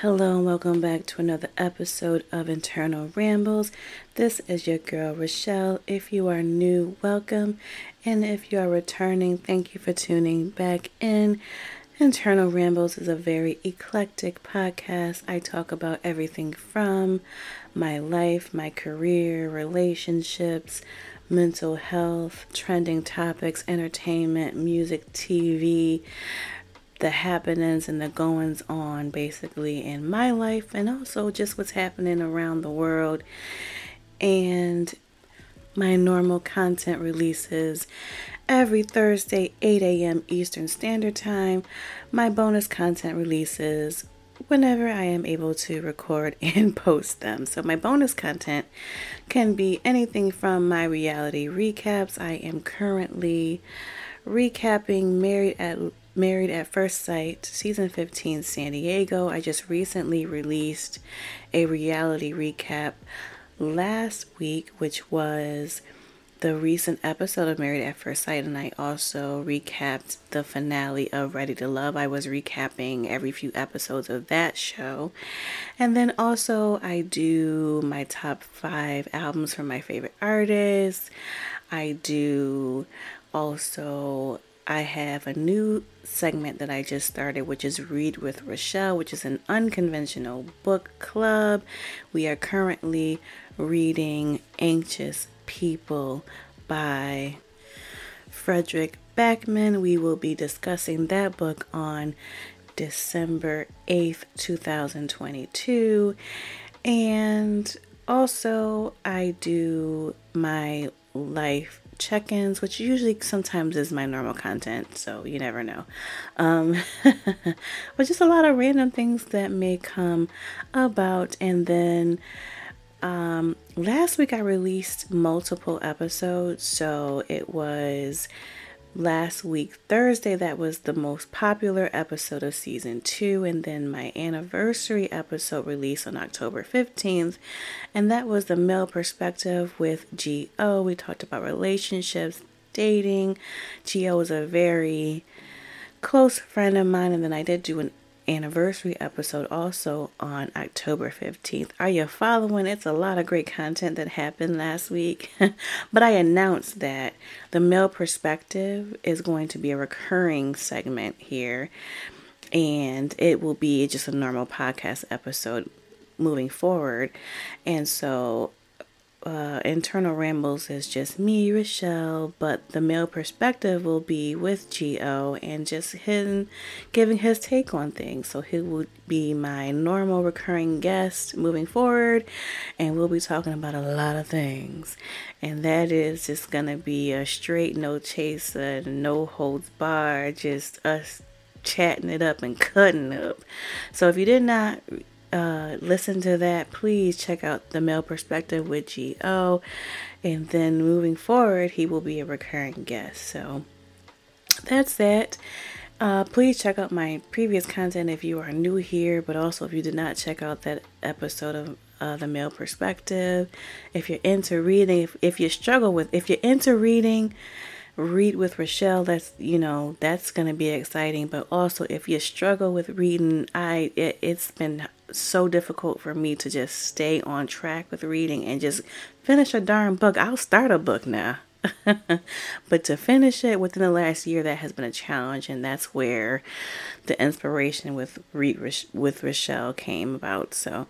Hello and welcome back to another episode of Internal Rambles. This is your girl Rochelle. If you are new, welcome. And if you are returning, thank you for tuning back in. Internal Rambles is a very eclectic podcast. I talk about everything from my life, my career, relationships, mental health, trending topics, entertainment, music, TV the happenings and the goings on basically in my life and also just what's happening around the world. And my normal content releases every Thursday, 8 a.m. Eastern Standard Time. My bonus content releases whenever I am able to record and post them. So, my bonus content can be anything from my reality recaps. I am currently recapping Married at Married at First Sight, Season 15, San Diego. I just recently released a reality recap last week, which was the recent episode of Married at First Sight, and I also recapped the finale of Ready to Love. I was recapping every few episodes of that show. And then also, I do my top five albums from my favorite artists. I do also I have a new segment that I just started, which is Read with Rochelle, which is an unconventional book club. We are currently reading Anxious People by Fredrik Backman. We will be discussing that book on December 8th, 2022. And also, I do my life check ins, which usually sometimes is my normal content, so you never know. Um, but just a lot of random things that may come about. And then um, last week I released multiple episodes, so it was last week, Thursday, that was the most popular episode of season two, and then my anniversary episode released on October 15th, and that was the male perspective with G.O. We talked about relationships, dating. G.O. is a very close friend of mine, and then I did do an anniversary episode also on October 15th. Are you following? It's a lot of great content that happened last week. but I announced that the male perspective is going to be a recurring segment here. And it will be just a normal podcast episode moving forward. And so uh, internal rambles is just me, Rochelle, but the male perspective will be with Geo and just him giving his take on things. So he will be my normal recurring guest moving forward, and we'll be talking about a lot of things. And that is just gonna be a straight no chaser, no holds bar, just us chatting it up and cutting up. So if you did not uh, listen to that, please check out the male perspective with G.O. And then moving forward, he will be a recurring guest. So that's that. Uh, please check out my previous content if you are new here, but also if you did not check out that episode of uh, the male perspective. If you're into reading, if, if you struggle with, if you're into reading, read with Rochelle. That's you know that's gonna be exciting. But also, if you struggle with reading, I it, it's been so difficult for me to just stay on track with reading and just finish a darn book. I'll start a book now. but to finish it within the last year, that has been a challenge, and that's where the inspiration with read with Rochelle came about. So,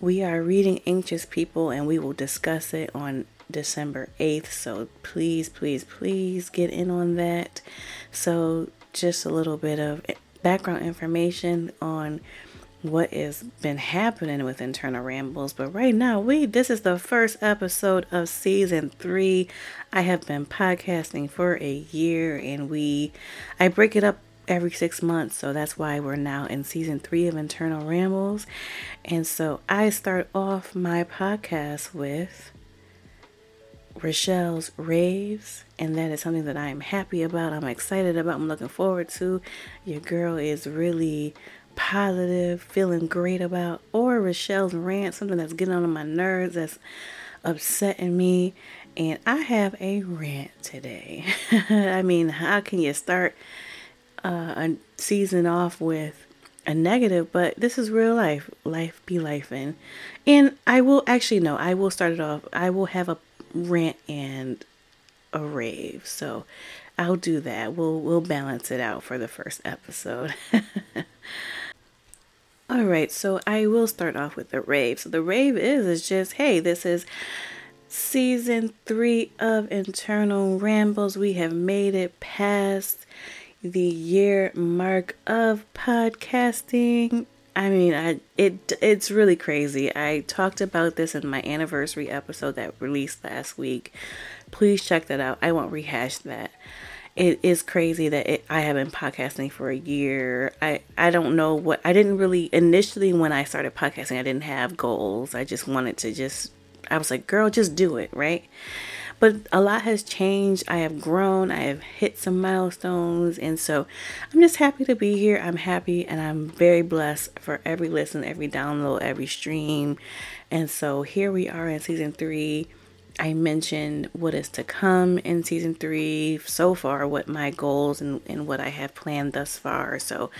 we are reading Anxious People, and we will discuss it on December eighth. So please, please, please get in on that. So just a little bit of background information on what has been happening with internal rambles but right now we this is the first episode of season three i have been podcasting for a year and we i break it up every six months so that's why we're now in season three of internal rambles and so i start off my podcast with Rochelle's raves, and that is something that I am happy about. I'm excited about. I'm looking forward to. Your girl is really positive, feeling great about, or Rochelle's rant, something that's getting on my nerves, that's upsetting me. And I have a rant today. I mean, how can you start uh, a season off with a negative, but this is real life. Life be life in. And I will actually no, I will start it off. I will have a rant and a rave. So I'll do that. We'll we'll balance it out for the first episode. All right, so I will start off with the rave. So the rave is is just hey, this is season 3 of Internal Rambles. We have made it past the year mark of podcasting. I mean, I it it's really crazy. I talked about this in my anniversary episode that released last week. Please check that out. I won't rehash that. It is crazy that it, I have been podcasting for a year. I I don't know what I didn't really initially when I started podcasting. I didn't have goals. I just wanted to just. I was like, girl, just do it, right? But a lot has changed. I have grown. I have hit some milestones. And so I'm just happy to be here. I'm happy and I'm very blessed for every listen, every download, every stream. And so here we are in season three. I mentioned what is to come in season three so far, what my goals and, and what I have planned thus far. So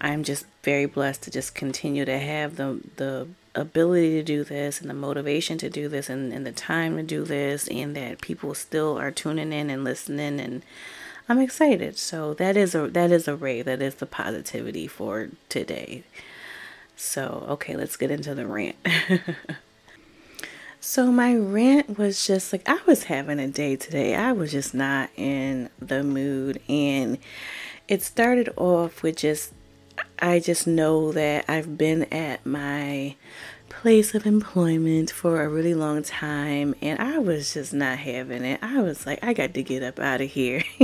I'm just very blessed to just continue to have the the ability to do this and the motivation to do this and, and the time to do this and that people still are tuning in and listening and I'm excited. So that is a that is a ray. That is the positivity for today. So okay, let's get into the rant. so my rant was just like I was having a day today. I was just not in the mood and it started off with just I just know that I've been at my place of employment for a really long time and I was just not having it. I was like, I got to get up out of here.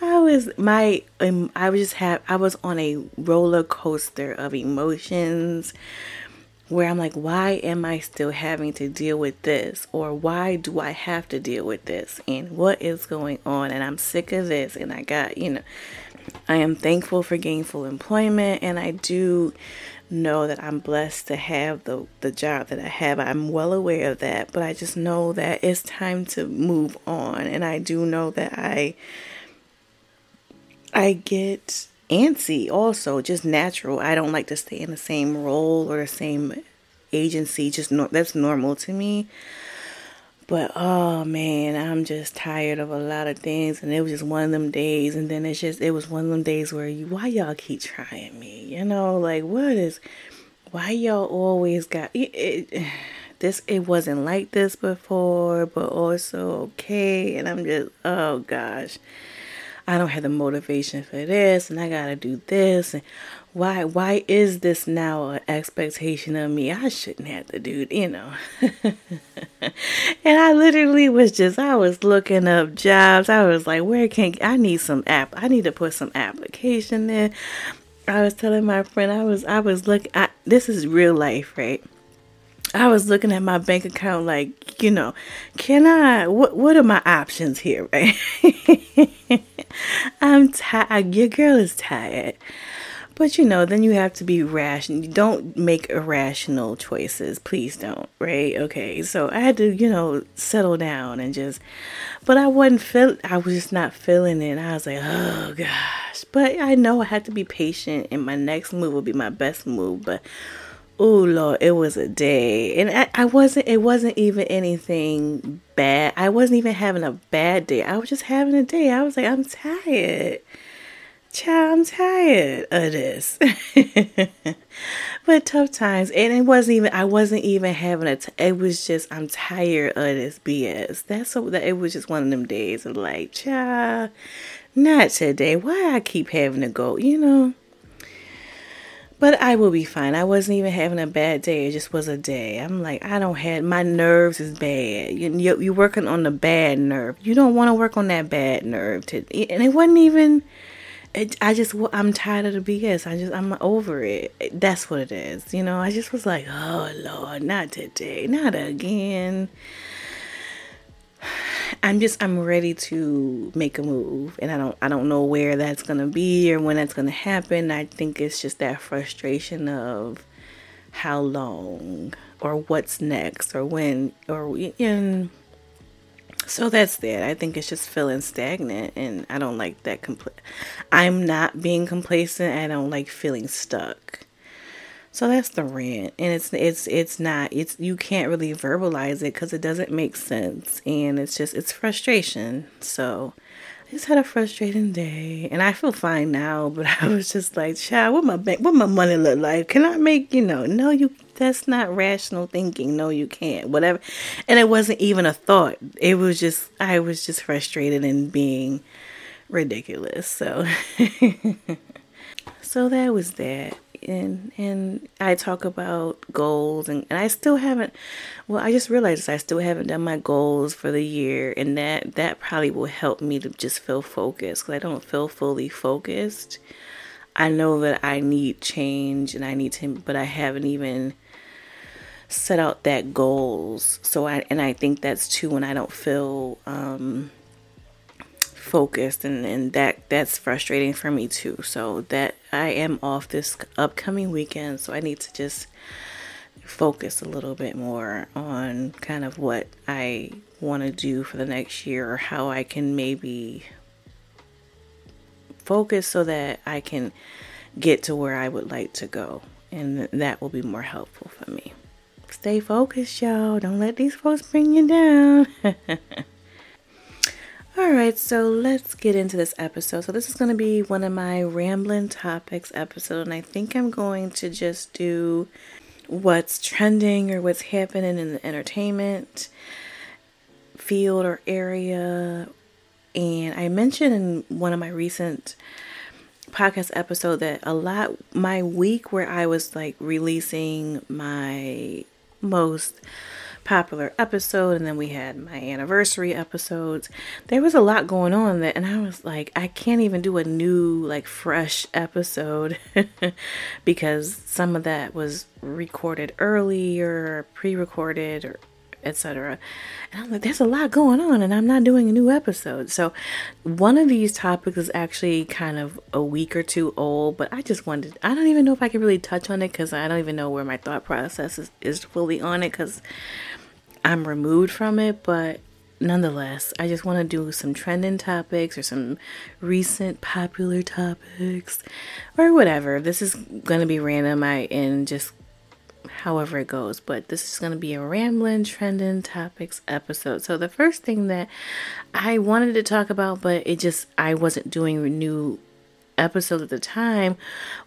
I was my um, I was just have I was on a roller coaster of emotions where I'm like, why am I still having to deal with this? Or why do I have to deal with this? And what is going on? And I'm sick of this. And I got, you know, I am thankful for gainful employment and I do know that I'm blessed to have the the job that I have. I'm well aware of that, but I just know that it's time to move on and I do know that I I get antsy also, just natural. I don't like to stay in the same role or the same agency. Just no, that's normal to me. But oh man, I'm just tired of a lot of things, and it was just one of them days. And then it's just it was one of them days where you, why y'all keep trying me? You know, like what is, why y'all always got it, it this? It wasn't like this before, but also okay. And I'm just oh gosh, I don't have the motivation for this, and I gotta do this, and why why is this now an expectation of me? I shouldn't have to do it, you know. And i literally was just i was looking up jobs. I was like where can i need some app i need to put some application there i was telling my friend i was i was looking I, this is real life right I was looking at my bank account like, you know, can I what what are my options here, right? I'm tired. Your girl is tired. But you know, then you have to be rational. Don't make irrational choices. Please don't, right? Okay. So I had to, you know, settle down and just but I wasn't feel I was just not feeling it. And I was like, "Oh gosh." But I know I had to be patient and my next move will be my best move, but oh lord it was a day and I, I, wasn't it wasn't even anything bad i wasn't even having a bad day i was just having a day i was like i'm tired Child, I'm tired of this. but tough times. And it wasn't even, I wasn't even having a, t- it was just, I'm tired of this BS. That's so, that it was just one of them days of like, child, not today. Why I keep having to go, you know? But I will be fine. I wasn't even having a bad day. It just was a day. I'm like, I don't have, my nerves is bad. You, you're working on the bad nerve. You don't want to work on that bad nerve. To, and it wasn't even, it, I just I'm tired of the BS. I just I'm over it. That's what it is. You know, I just was like, "Oh lord, not today. Not again." I'm just I'm ready to make a move and I don't I don't know where that's going to be or when that's going to happen. I think it's just that frustration of how long or what's next or when or in So that's that. I think it's just feeling stagnant, and I don't like that. Compl- I'm not being complacent. I don't like feeling stuck. So that's the rant, and it's it's it's not it's you can't really verbalize it because it doesn't make sense, and it's just it's frustration. So I just had a frustrating day, and I feel fine now. But I was just like, "Child, what my bank, what my money look like? Can I make you know? No, you. That's not rational thinking. No, you can't. Whatever." And it wasn't even a thought. It was just I was just frustrated and being ridiculous. So, so that was that and and I talk about goals and, and I still haven't well I just realized I still haven't done my goals for the year and that that probably will help me to just feel focused cuz I don't feel fully focused. I know that I need change and I need to but I haven't even set out that goals. So I and I think that's too when I don't feel um focused and, and that that's frustrating for me too. So that i am off this upcoming weekend so i need to just focus a little bit more on kind of what i want to do for the next year or how i can maybe focus so that i can get to where i would like to go and that will be more helpful for me. Stay focused y'all. Don't let these folks bring you down All right, so let's get into this episode. So, this is going to be one of my rambling topics episode, and I think I'm going to just do what's trending or what's happening in the entertainment field or area. And I mentioned in one of my recent podcast episode that a lot my week where I was like releasing my most popular episode and then we had my anniversary episodes. There was a lot going on that and I was like I can't even do a new like fresh episode because some of that was recorded earlier, pre-recorded or etc. And I'm like, there's a lot going on, and I'm not doing a new episode. So, one of these topics is actually kind of a week or two old, but I just wanted, I don't even know if I can really touch on it because I don't even know where my thought process is, is fully on it because I'm removed from it, but nonetheless, I just want to do some trending topics or some recent popular topics or whatever. This is going to be random I and just however it goes, but this is going to be a rambling trending topics episode. So the first thing that I wanted to talk about but it just I wasn't doing new episodes at the time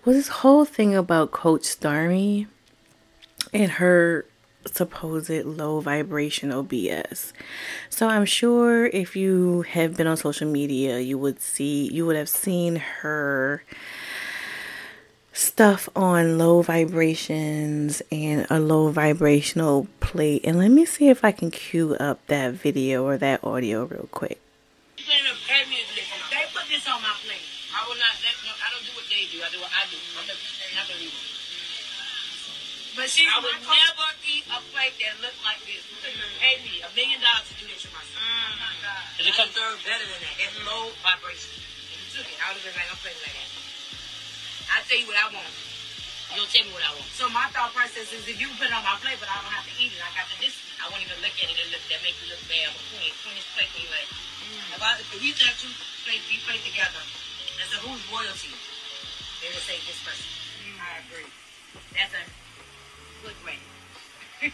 was this whole thing about coach Stormy and her supposed low vibrational BS. So I'm sure if you have been on social media, you would see you would have seen her stuff on low vibrations and a low vibrational plate. And let me see if I can cue up that video or that audio real quick. They put this on my plate. I will not let I don't do what they do. I do what I do. I'm not believing. But she I would never eat a plate that looked like this. Mm-hmm. Pay me a million dollars to do this for myself. Mm. Oh my God. Cause it comes through better than that. It's low vibration. If you took it, I would have been like, I'm playing like that. I tell you what I want. You'll tell me what I want. So my thought process is if you put it on my plate, but I don't have to eat it, I got the this. I won't even look at it. And look, that make you look bad. But when when this plate, you like, mm. if, I, if we have two plates, we play together, and so who's royalty? They would say this person. Mm. I agree. That's a look great.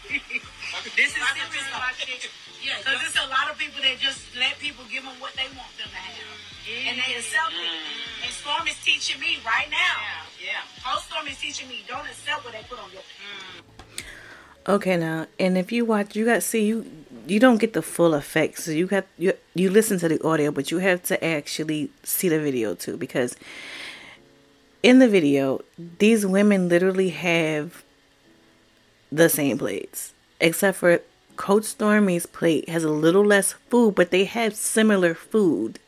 this is serious about shit. Yeah, because there's a lot of people that just let people give them what they want them to have. Mm-hmm. And they accept it. Mm-hmm. And Storm is teaching me right now. Yeah, yeah. Whole Storm is teaching me, don't accept what they put on your mm. Okay now, and if you watch, you got see you you don't get the full effect. So you got you you listen to the audio, but you have to actually see the video too because in the video, these women literally have the same plates, except for Coach Stormy's plate has a little less food, but they have similar food.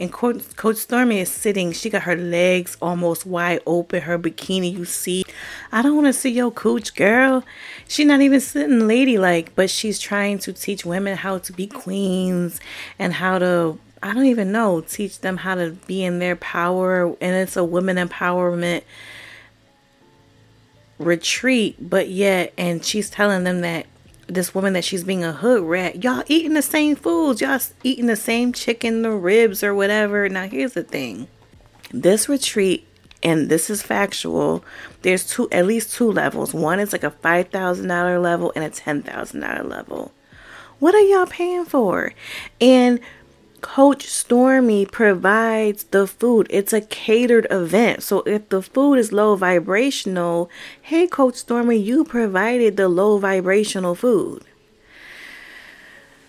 And Coach, Coach Stormy is sitting, she got her legs almost wide open, her bikini, you see. I don't want to see your cooch, girl. She's not even sitting ladylike, but she's trying to teach women how to be queens and how to, I don't even know, teach them how to be in their power. And it's a women empowerment retreat, but yet, and she's telling them that this woman that she's being a hood rat. Y'all eating the same foods. Y'all eating the same chicken, the ribs, or whatever. Now, here's the thing this retreat, and this is factual, there's two, at least two levels. One is like a $5,000 level and a $10,000 level. What are y'all paying for? And Coach Stormy provides the food. It's a catered event. So if the food is low vibrational, hey, Coach Stormy, you provided the low vibrational food.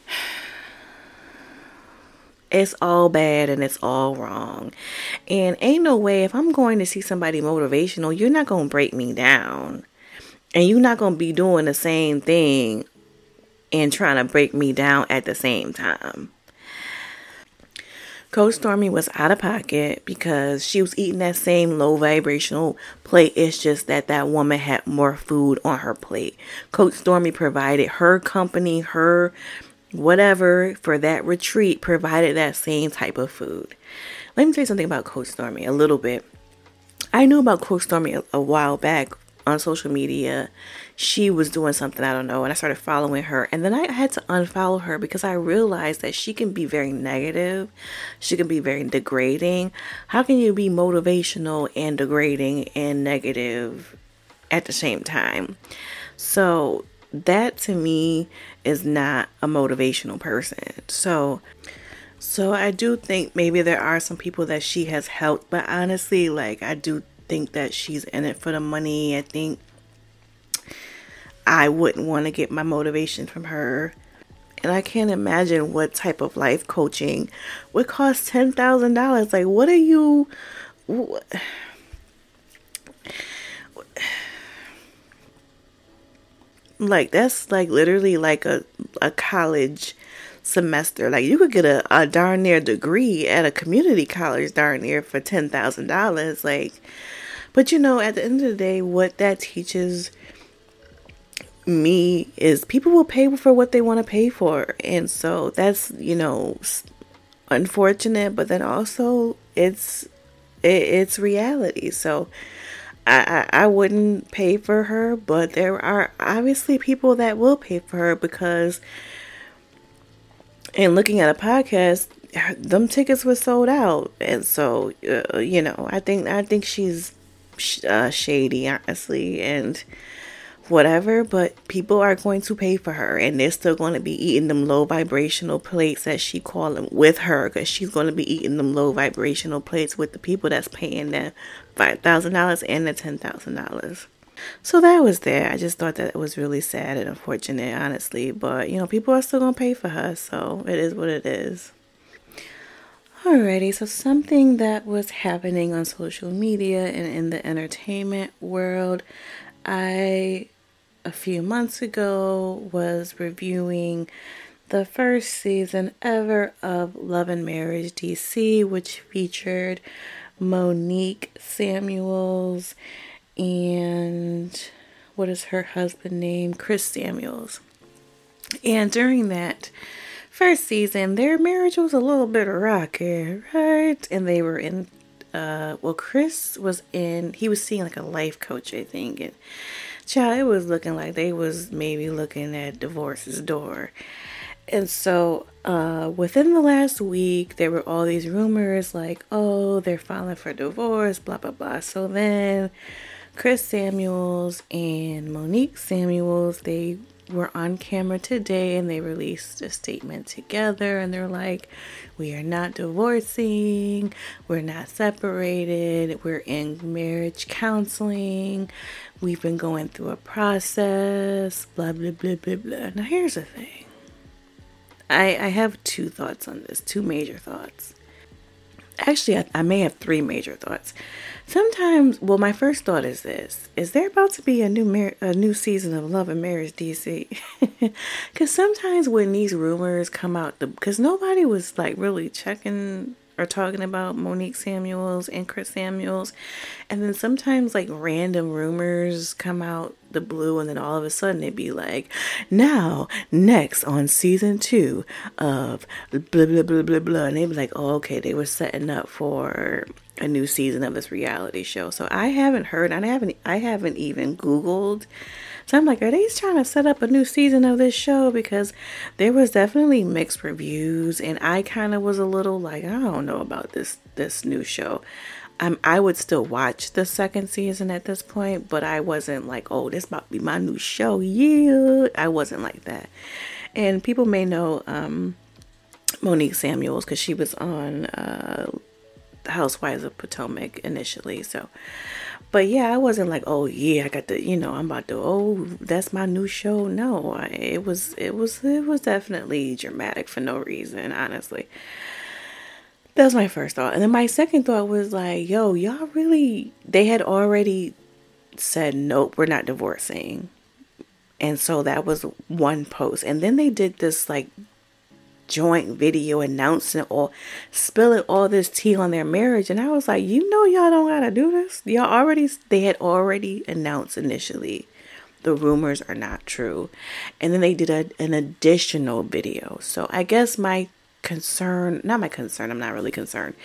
It's all bad and it's all wrong. And ain't no way if I'm going to see somebody motivational, you're not going to break me down. And you're not going to be doing the same thing and trying to break me down at the same time. Coach Stormy was out of pocket because she was eating that same low vibrational plate. It's just that that woman had more food on her plate. Coach Stormy provided her company, her whatever for that retreat, provided that same type of food. Let me tell you something about Coach Stormy a little bit. I knew about Coach Stormy a, a while back on social media she was doing something I don't know and I started following her. And then I had to unfollow her because I realized that she can be very negative. She can be very degrading. How can you be motivational and degrading and negative at the same time? So that to me is not a motivational person. So so I do think maybe there are some people that she has helped but honestly like I do think that she's in it for the money. I think I wouldn't want to get my motivation from her. And I can't imagine what type of life coaching would cost $10,000. Like, what are you. Like that's like literally like a, a college semester like you could get a, a darn near degree at a community college darn near for ten thousand dollars like but you know, at the end of the day, what that teaches me is people will pay for what they want to pay for. And so that's, you know, unfortunate, but then also it's it, it's reality. So I, I I wouldn't pay for her, but there are obviously people that will pay for her because in looking at a podcast, them tickets were sold out, and so uh, you know, I think I think she's uh, shady, honestly, and whatever, but people are going to pay for her and they're still going to be eating them low vibrational plates that she call them with her because she's going to be eating them low vibrational plates with the people that's paying the $5,000 and the $10,000. So that was there. I just thought that it was really sad and unfortunate, honestly. But, you know, people are still going to pay for her. So it is what it is. Alrighty, so something that was happening on social media and in the entertainment world, I a few months ago was reviewing the first season ever of Love and Marriage DC, which featured Monique Samuels and what is her husband name? Chris Samuels. And during that first season, their marriage was a little bit rocky, right? And they were in, uh, well, Chris was in, he was seeing like a life coach, I think. And child, it was looking like they was maybe looking at divorce's door. And so, uh, within the last week, there were all these rumors like, oh, they're filing for divorce, blah, blah, blah. So then, Chris Samuels and Monique Samuels, they were on camera today and they released a statement together and they're like, We are not divorcing, we're not separated, we're in marriage counseling, we've been going through a process, blah, blah, blah, blah, blah. Now, here's the thing I, I have two thoughts on this, two major thoughts. Actually, I, I may have three major thoughts. Sometimes well my first thought is this. Is there about to be a new mar- a new season of love and marriage dc because sometimes when these rumors come out because nobody was like really checking or talking about monique samuels and chris samuels and then sometimes like random rumors come out the blue, and then all of a sudden it'd be like, now next on season two of blah blah blah blah blah, and they'd be like, oh okay, they were setting up for a new season of this reality show. So I haven't heard, I haven't I haven't even Googled. So I'm like, are they trying to set up a new season of this show? Because there was definitely mixed reviews, and I kind of was a little like, I don't know about this this new show. Um, I would still watch the second season at this point, but I wasn't like, oh, this might be my new show. Yeah, I wasn't like that. And people may know um, Monique Samuels because she was on uh, Housewives of Potomac initially. So, but yeah, I wasn't like, oh yeah, I got the, you know, I'm about to, oh, that's my new show. No, I, it was, it was, it was definitely dramatic for no reason, honestly. That was my first thought. And then my second thought was like, yo, y'all really, they had already said, nope, we're not divorcing. And so that was one post. And then they did this like joint video announcing or spilling all this tea on their marriage. And I was like, you know, y'all don't gotta do this. Y'all already, they had already announced initially the rumors are not true. And then they did a, an additional video. So I guess my concern, not my concern, I'm not really concerned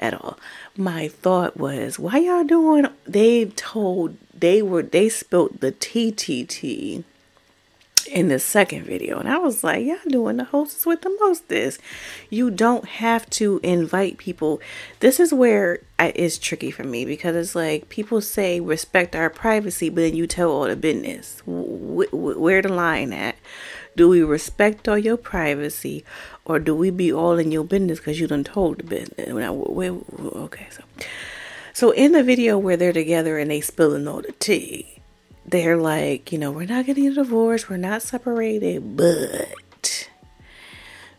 at all. My thought was, why y'all doing, they told, they were, they spilled the TTT in the second video. And I was like, y'all doing the hostess with the mostest. You don't have to invite people. This is where it's tricky for me because it's like people say respect our privacy, but then you tell all the business. Where the line at? Do we respect all your privacy or do we be all in your business because you done told the business? Okay, so. So in the video where they're together and they spilling all the tea, they're like, you know, we're not getting a divorce, we're not separated, but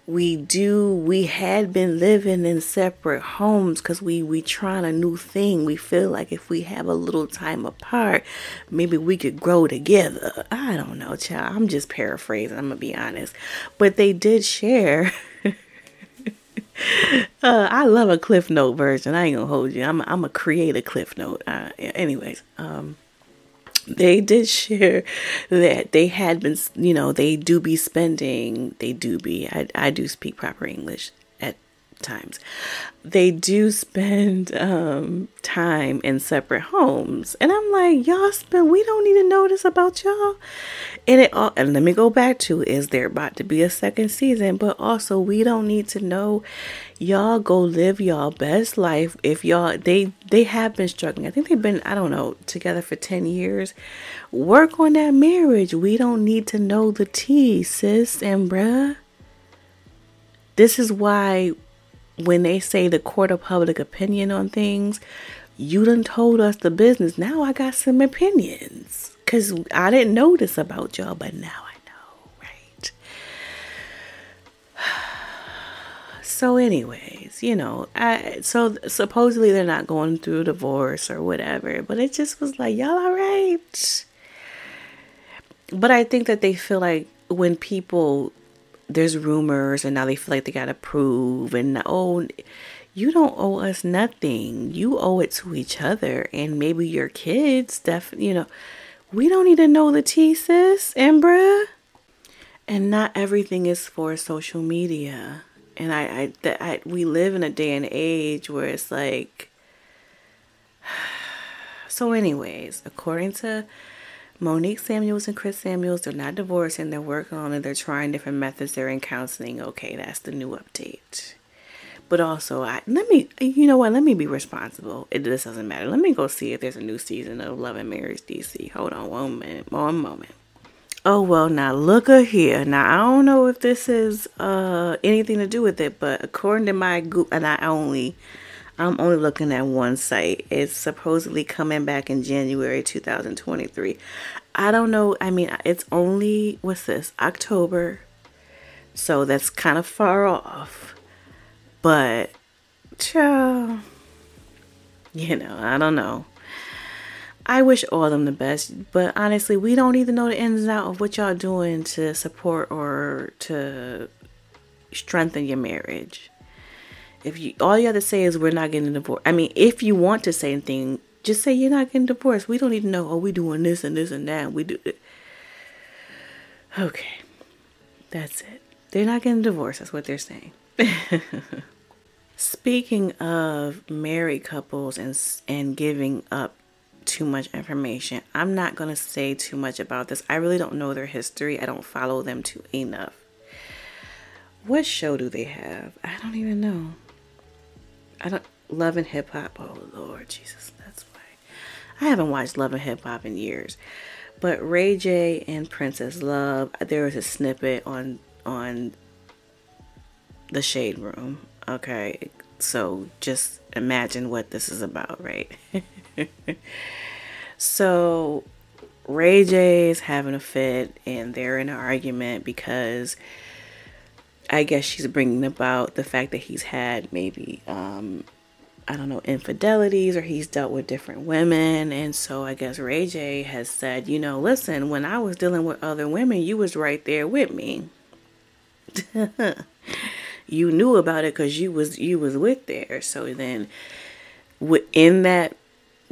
we do we had been living in separate homes because we we trying a new thing we feel like if we have a little time apart maybe we could grow together i don't know child i'm just paraphrasing i'm gonna be honest but they did share uh, I love a Cliff Note version. I ain't gonna hold you. I'm I'm gonna create a Cliff Note. Uh, anyways, um, they did share that they had been, you know, they do be spending, they do be, I, I do speak proper English times. They do spend um, time in separate homes. And I'm like, y'all spend, we don't need to know this about y'all. And it all, and let me go back to, is there about to be a second season? But also, we don't need to know y'all go live y'all best life if y'all they they have been struggling i think they've been i don't know together for 10 years work on that marriage we don't need to know the tea sis and bruh this is why when they say the court of public opinion on things you done told us the business now i got some opinions because i didn't know this about y'all but now i know, right? So, anyways, you know, I so supposedly they're not going through divorce or whatever, but it just was like, y'all all right. But I think that they feel like when people there's rumors and now they feel like they gotta prove and oh you don't owe us nothing. You owe it to each other and maybe your kids definitely you know we don't need to know the tea sis and. And not everything is for social media and I, I, that I, we live in a day and age where it's like. So, anyways, according to Monique Samuels and Chris Samuels, they're not divorcing. They're working on it. They're trying different methods. They're in counseling. Okay, that's the new update. But also, I let me, you know what? Let me be responsible. It this doesn't matter. Let me go see if there's a new season of Love and Marriage DC. Hold on one minute, one moment. Oh well, now look a here. Now I don't know if this is uh anything to do with it, but according to my Google, and I only, I'm only looking at one site. It's supposedly coming back in January 2023. I don't know. I mean, it's only what's this October, so that's kind of far off. But, child, you know, I don't know. I wish all of them the best, but honestly, we don't even know the ins and outs of what y'all doing to support or to strengthen your marriage. If you all you have to say is we're not getting a divorce. I mean, if you want to say anything, Just say you're not getting divorced. We don't need to know, oh, we doing this and this and that. We do it. Okay. That's it. They're not getting divorced. That's what they're saying. Speaking of married couples and and giving up too much information, I'm not going to say too much about this. I really don't know their history. I don't follow them too enough. What show do they have? I don't even know. I don't Love and Hip Hop. Oh Lord Jesus, that's why I haven't watched Love and Hip Hop in years. But Ray J and Princess Love, there was a snippet on on the Shade Room. Okay, so just imagine what this is about, right? so Ray J is having a fit, and they're in an argument because I guess she's bringing about the fact that he's had maybe um, I don't know, infidelities or he's dealt with different women. And so I guess Ray J has said, you know, listen, when I was dealing with other women, you was right there with me. you knew about it because you was you was with there. So then in that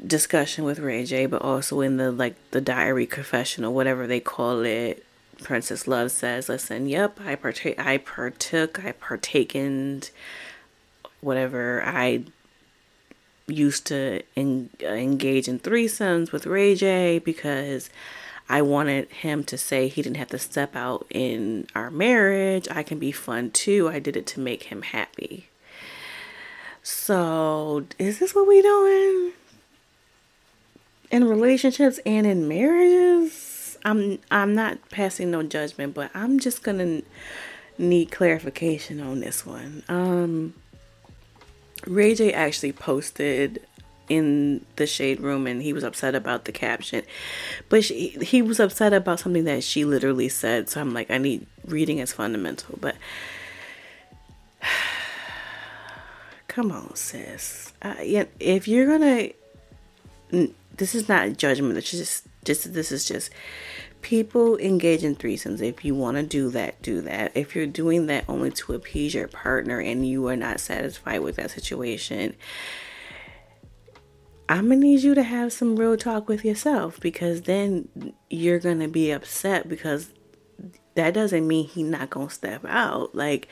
discussion with Ray J, but also in the like the diary confessional, whatever they call it, Princess Love says, listen, yep, I partake I partook, I partakened whatever I used to en- engage in threesomes with Ray J because I wanted him to say he didn't have to step out in our marriage. I can be fun too. I did it to make him happy. So, is this what we doing in relationships and in marriages? I'm I'm not passing no judgment, but I'm just gonna need clarification on this one. Um, Ray J actually posted in the shade room and he was upset about the caption but she, he was upset about something that she literally said so i'm like i need reading is fundamental but come on sis uh, yeah, if you're gonna this is not judgment it's just just this is just people engage in threesomes. If you want to do that, do that. If you're doing that only to appease your partner and you are not satisfied with that situation, I'm gonna need you to have some real talk with yourself because then you're gonna be upset because that doesn't mean he's not gonna step out. Like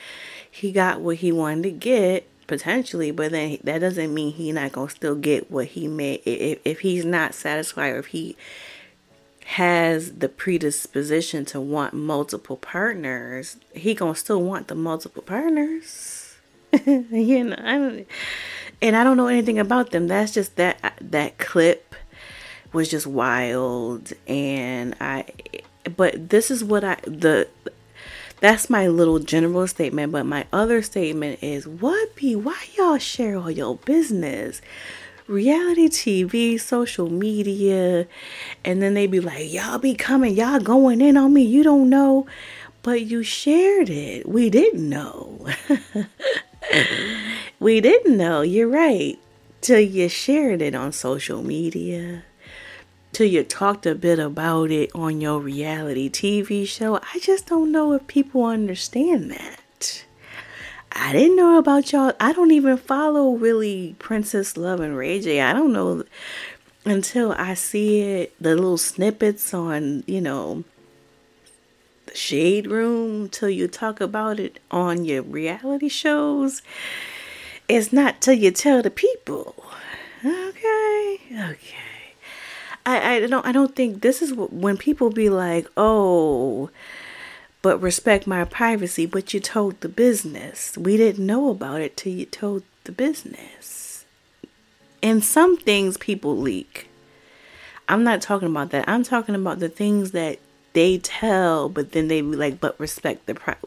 he got what he wanted to get potentially, but then that doesn't mean he's not gonna still get what he made. If if he's not satisfied or if he has the predisposition to want multiple partners, he gonna still want the multiple partners. you know, I and I don't know anything about them. That's just that that clip was just wild, and I. But this is what I the. That's my little general statement, but my other statement is what be why y'all share all your business? Reality TV, social media, and then they be like, Y'all be coming, y'all going in on me, you don't know. But you shared it. We didn't know. we didn't know. You're right. Till you shared it on social media. Till you talked a bit about it on your reality TV show. I just don't know if people understand that. I didn't know about y'all. I don't even follow really Princess Love and Ray J. I don't know until I see it, the little snippets on, you know, the Shade Room, till you talk about it on your reality shows. It's not till you tell the people. Okay, okay. I, I don't I don't think this is when people be like, oh, but respect my privacy. But you told the business. We didn't know about it till you told the business. And some things people leak. I'm not talking about that. I'm talking about the things that they tell, but then they be like, but respect the.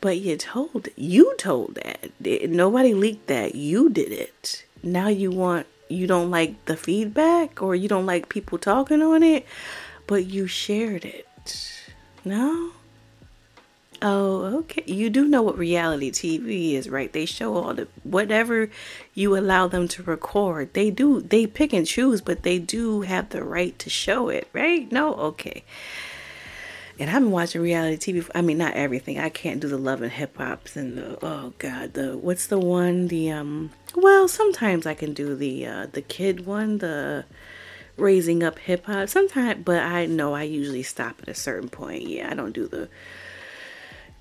But you told it. You told that. Nobody leaked that. You did it. Now you want you don't like the feedback or you don't like people talking on it, but you shared it. No? Oh, okay. You do know what reality TV is, right? They show all the whatever you allow them to record. They do they pick and choose, but they do have the right to show it, right? No, okay. And I've been watching reality TV. I mean, not everything. I can't do the love and hip hops and the oh god, the what's the one? The um. Well, sometimes I can do the uh, the kid one, the raising up hip hop. Sometimes, but I know I usually stop at a certain point. Yeah, I don't do the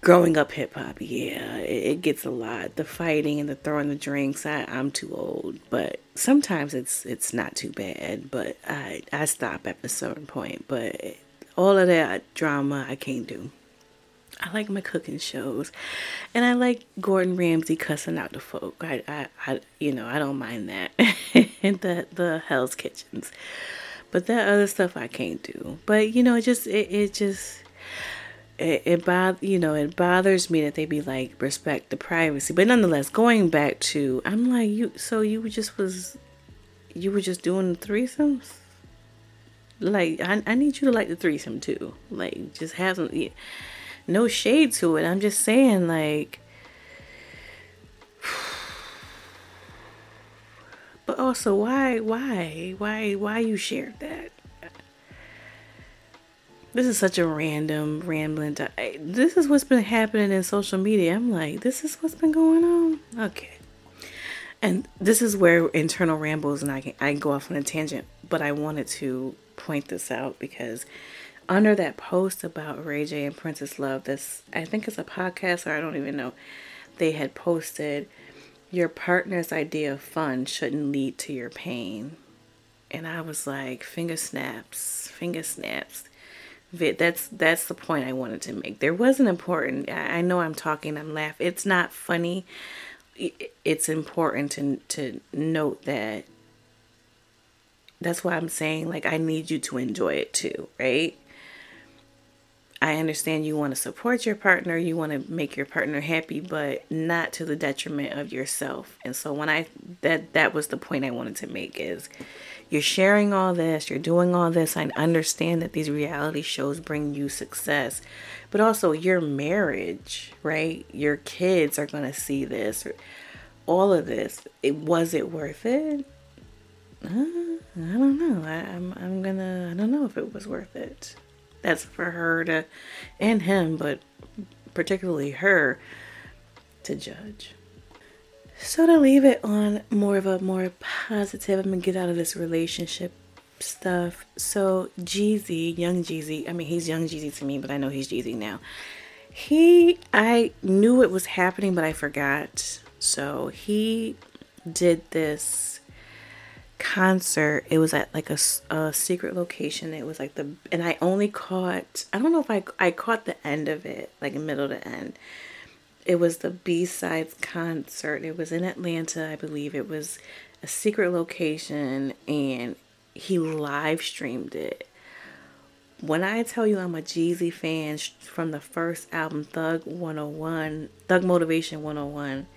growing up hip hop. Yeah, it, it, gets a lot. The fighting and the throwing the drinks. I, I'm too old, but sometimes it's it's not too bad. But I I stop at a certain point. But all of that drama I can't do. I like my cooking shows, and I like Gordon Ramsay cussing out the folk. I, I, I you know, I don't mind that. the the Hell's Kitchens, but that other stuff I can't do. But you know, it just it, it just it, it you know it bothers me that they be like respect the privacy. But nonetheless, going back to I'm like you. So you just was you were just doing threesomes. Like I I need you to like the threesome too. Like just have some. Yeah no shade to it. I'm just saying, like, but also, why, why, why, why you shared that? This is such a random, rambling. T- eh, this is what's been happening in social media. I'm like, this is what's been going on. Okay, and this is where internal rambles, and I can I go off on a tangent, but I wanted to point this out because under that post about Ray J and Princess Love, this I think it's a podcast or I don't even know, they had posted your partner's idea of fun shouldn't lead to your pain. And I was like, finger snaps, finger snaps. That's that's the point I wanted to make. There wasn't important. I know I'm talking. I'm laughing. It's not funny. It's important to to note that. That's why I'm saying like I need you to enjoy it too, right? I understand you want to support your partner, you want to make your partner happy, but not to the detriment of yourself. And so when I that that was the point I wanted to make is you're sharing all this, you're doing all this. I understand that these reality shows bring you success, but also your marriage, right? Your kids are going to see this all of this. It was it worth it? Uh, I don't know. I, I'm I'm gonna. I don't know if it was worth it. That's for her to, and him, but particularly her, to judge. So to leave it on more of a more positive, I'm gonna get out of this relationship stuff. So Jeezy, young Jeezy, I mean he's young Jeezy to me, but I know he's Jeezy now. He, I knew it was happening, but I forgot. So he did this concert it was at like a, a secret location it was like the and i only caught i don't know if i i caught the end of it like middle to end it was the b-sides concert. It was in atlanta i believe. It was a secret location and he live streamed it. When i tell you i'm a jeezy fan from the first album thug 101 thug motivation 101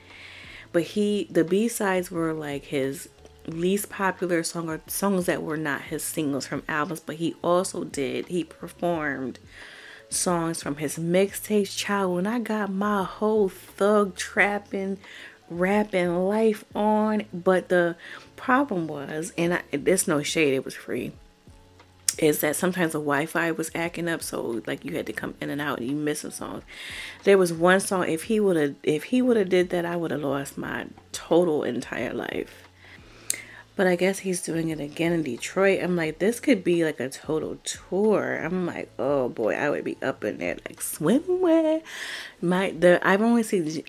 but he the b-sides were like his least popular song or songs that were not his singles from albums, but he also did, he performed songs from his mixtapes. Child, when I got my whole thug trapping, rapping life on, but the problem was, and I, there's no shade, it was free. Is that sometimes the Wi-Fi was acting up, so like you had to come in and out, and you missed some songs. There was one song. If he would have, if he would have did that, I would have lost my total entire life but I guess he's doing it again in Detroit. I'm like, this could be like a total tour. I'm like, oh boy, I would be up in there like swimwear. My the I've only seen.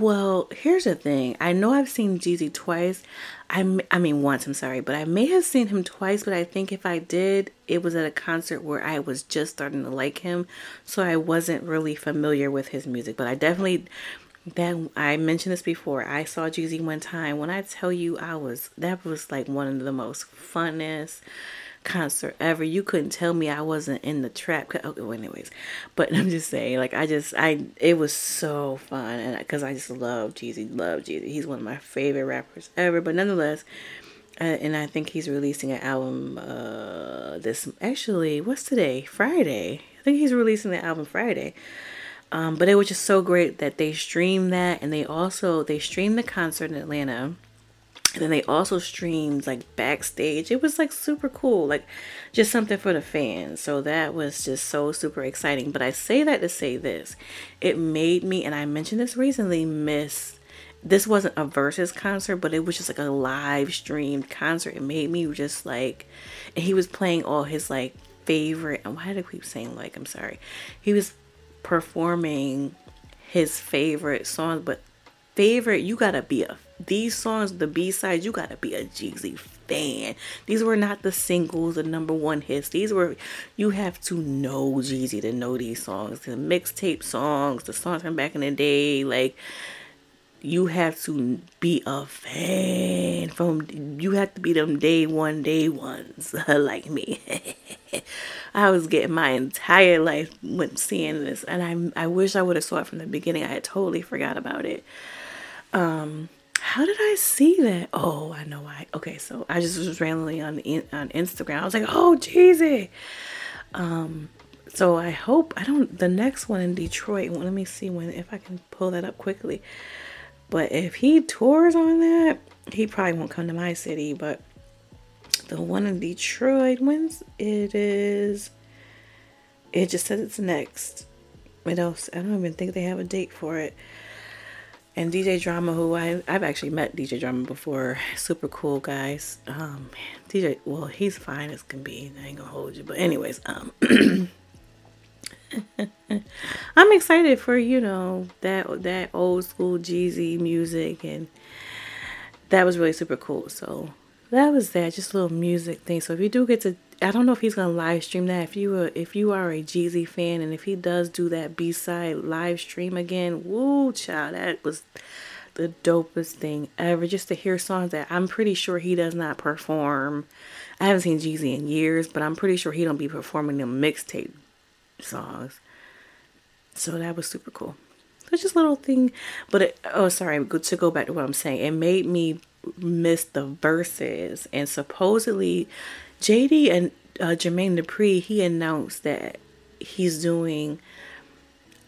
Well, here's the thing. I know I've seen Jeezy twice. I I mean once. I'm sorry, but I may have seen him twice. But I think if I did, it was at a concert where I was just starting to like him, so I wasn't really familiar with his music. But I definitely that I mentioned this before. I saw Jeezy one time. When I tell you I was that was like one of the most funnest concert ever. You couldn't tell me I wasn't in the trap. Okay, well, anyways, but I'm just saying, like I just I it was so fun, and because I just love Jeezy, love Jeezy. He's one of my favorite rappers ever. But nonetheless, uh, and I think he's releasing an album uh this actually what's today Friday. I think he's releasing the album Friday. Um, but it was just so great that they streamed that and they also they streamed the concert in Atlanta And then they also streamed like backstage. It was like super cool, like just something for the fans. So that was just so super exciting. But I say that to say this it made me, and I mentioned this recently, miss this wasn't a Verzuz concert, but it was just like a live streamed concert. It made me just like, and he was playing all his like favorite. And why did I keep saying like? I'm sorry. He was performing his favorite songs, but favorite you gotta be a these songs, the B sides, you gotta be a Jeezy fan. These were not the singles, the number one hits. These were you have to know Jeezy to know these songs, the mixtape songs, the songs from back in the day, like you have to be a fan from you have to be them day one day ones like me. I was getting my entire life when seeing this and i i wish i would have saw it from the beginning. I had totally forgot about it. Um how did i see that? Oh i know why. Okay so i just was randomly on on instagram. I was like oh jeezy. Um so i hope i don't the next one in detroit well, let me see when if i can pull that up quickly but if he tours on that, he probably won't come to my city. But the one in Detroit, when's it is? It just says it's next. What else? I don't even think they have a date for it. And DJ Drama, who I I've actually met DJ Drama before, super cool guys. Um, DJ, well, he's fine as can be. I ain't gonna hold you, but anyways, um. I'm excited for you know that that old school Jeezy music and that was really super cool. So that was that, just a little music thing. So if you do get to, I don't know if he's gonna live stream that. If you are, if you are a Jeezy fan and if he does do that B side live stream again, woo, child, that was the dopest thing ever. Just to hear songs that I'm pretty sure he does not perform. I haven't seen Jeezy in years, but I'm pretty sure he don't be performing them mixtape songs. So that was super cool. It's just a little thing, but it, oh, sorry. Good to go back to what I'm saying, it made me miss the Verzuz. And supposedly, JD and uh, Jermaine Dupri he announced that he's doing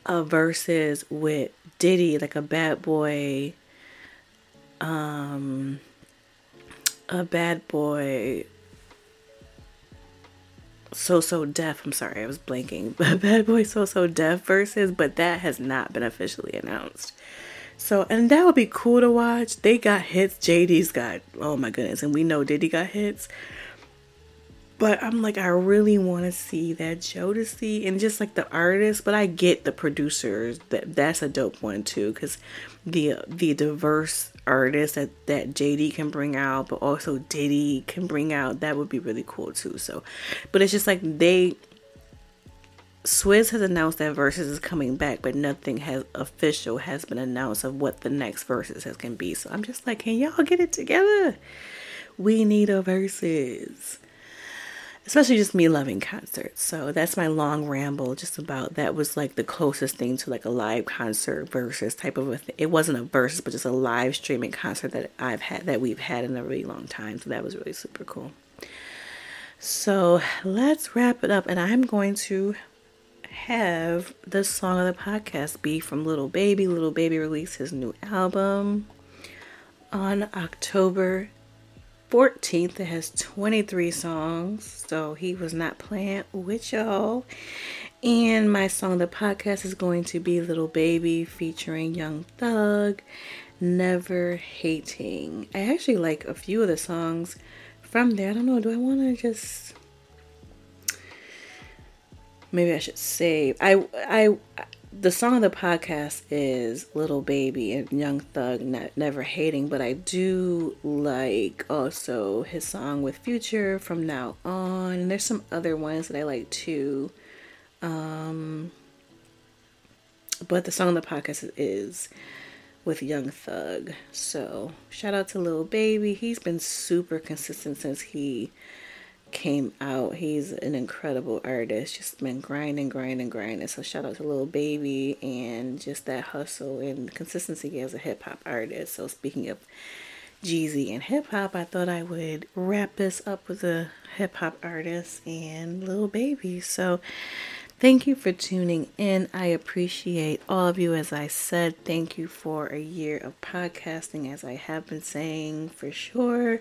a Verzuz with Diddy, like a bad boy, um, a bad boy so So Def. I'm sorry, I was blanking. But Bad Boy So So Def Verzuz, but that has not been officially announced. So, and that would be cool to watch. They got hits. JD's got, oh my goodness, and we know Diddy got hits. But I'm like, I really want to see that Jodeci and just like the artists. But I get the producers. That that's a dope one too, because the the diverse artists that that JD can bring out, but also Diddy can bring out. That would be really cool too. So, but it's just like they. Swizz has announced that Verzuz is coming back, but nothing has official has been announced of what the next Verzuz is gonna be. So I'm just like, can y'all get it together? We need a Verzuz especially just me loving concerts. So that's my long ramble just about that was like the closest thing to like a live concert Verzuz type of a thing. It wasn't a Verzuz, but just a live streaming concert that I've had that we've had in a really long time. So that was really super cool. So let's wrap it up, and I'm going to have the song of the podcast be from Lil Baby. Lil Baby released his new album on October 14th. It has 23 songs, so he was not playing with y'all. And my song, the podcast, is going to be Lil Baby featuring Young Thug, Never Hating. I actually like a few of the songs from there. I don't know, do I want to just. Maybe I should save. I I the song of the podcast is Lil Baby and Young Thug not, Never Hating, but I do like also his song with Future from Now On. And there's some other ones that I like too. Um, but the song of the podcast is with Young Thug. So shout out to Lil Baby. He's been super consistent since he came out. He's an incredible artist, just been grinding, grinding, grinding. So shout out to Lil Baby and just that hustle and consistency as a hip hop artist. So speaking of Jeezy and hip hop, I thought I would wrap this up with a hip hop artist and Lil Baby. So Thank you for tuning in. I appreciate all of you. As I said, thank you for a year of podcasting, as I have been saying for sure.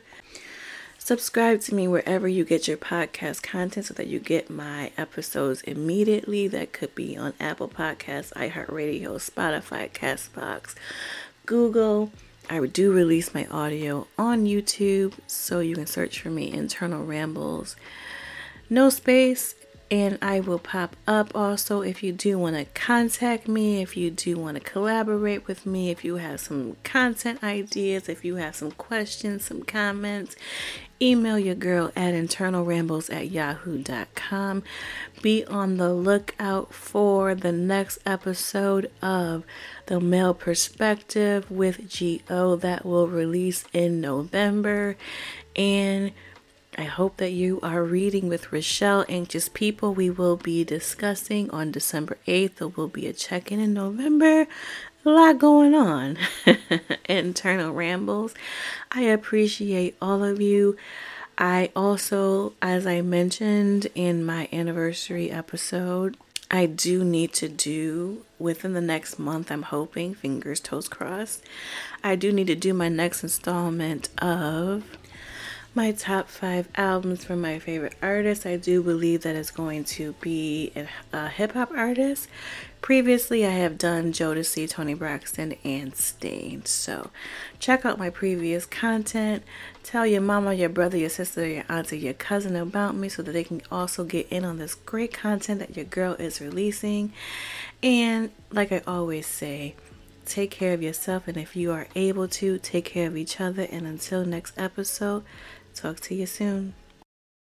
Subscribe to me wherever you get your podcast content so that you get my episodes immediately. That could be on Apple Podcasts, iHeartRadio, Spotify, Castbox, Google. I do release my audio on YouTube, so you can search for me Internal Rambles. No space, and I will pop up also if you do want to contact me, if you do want to collaborate with me, if you have some content ideas, if you have some questions, some comments, email your girl at internalrambles at yahoo.com. Be on the lookout for the next episode of The Male Perspective with GO that will release in November. And I hope that you are reading with Rochelle Anxious People. We will be discussing on December 8th. There will be a check in in November. A lot going on. Internal rambles. I appreciate all of you. I also, as I mentioned in my anniversary episode, I do need to do within the next month. I'm hoping, fingers, toes crossed. I do need to do my next installment of my top five albums from my favorite artists. I do believe that it's going to be a, a hip hop artist. Previously, I have done Jodeci, Toni Braxton, and Sting. So, check out my previous content. Tell your mama, your brother, your sister, your auntie, your cousin about me so that they can also get in on this great content that your girl is releasing. And, like I always say, take care of yourself. And if you are able to, take care of each other. And until next episode, talk to you soon.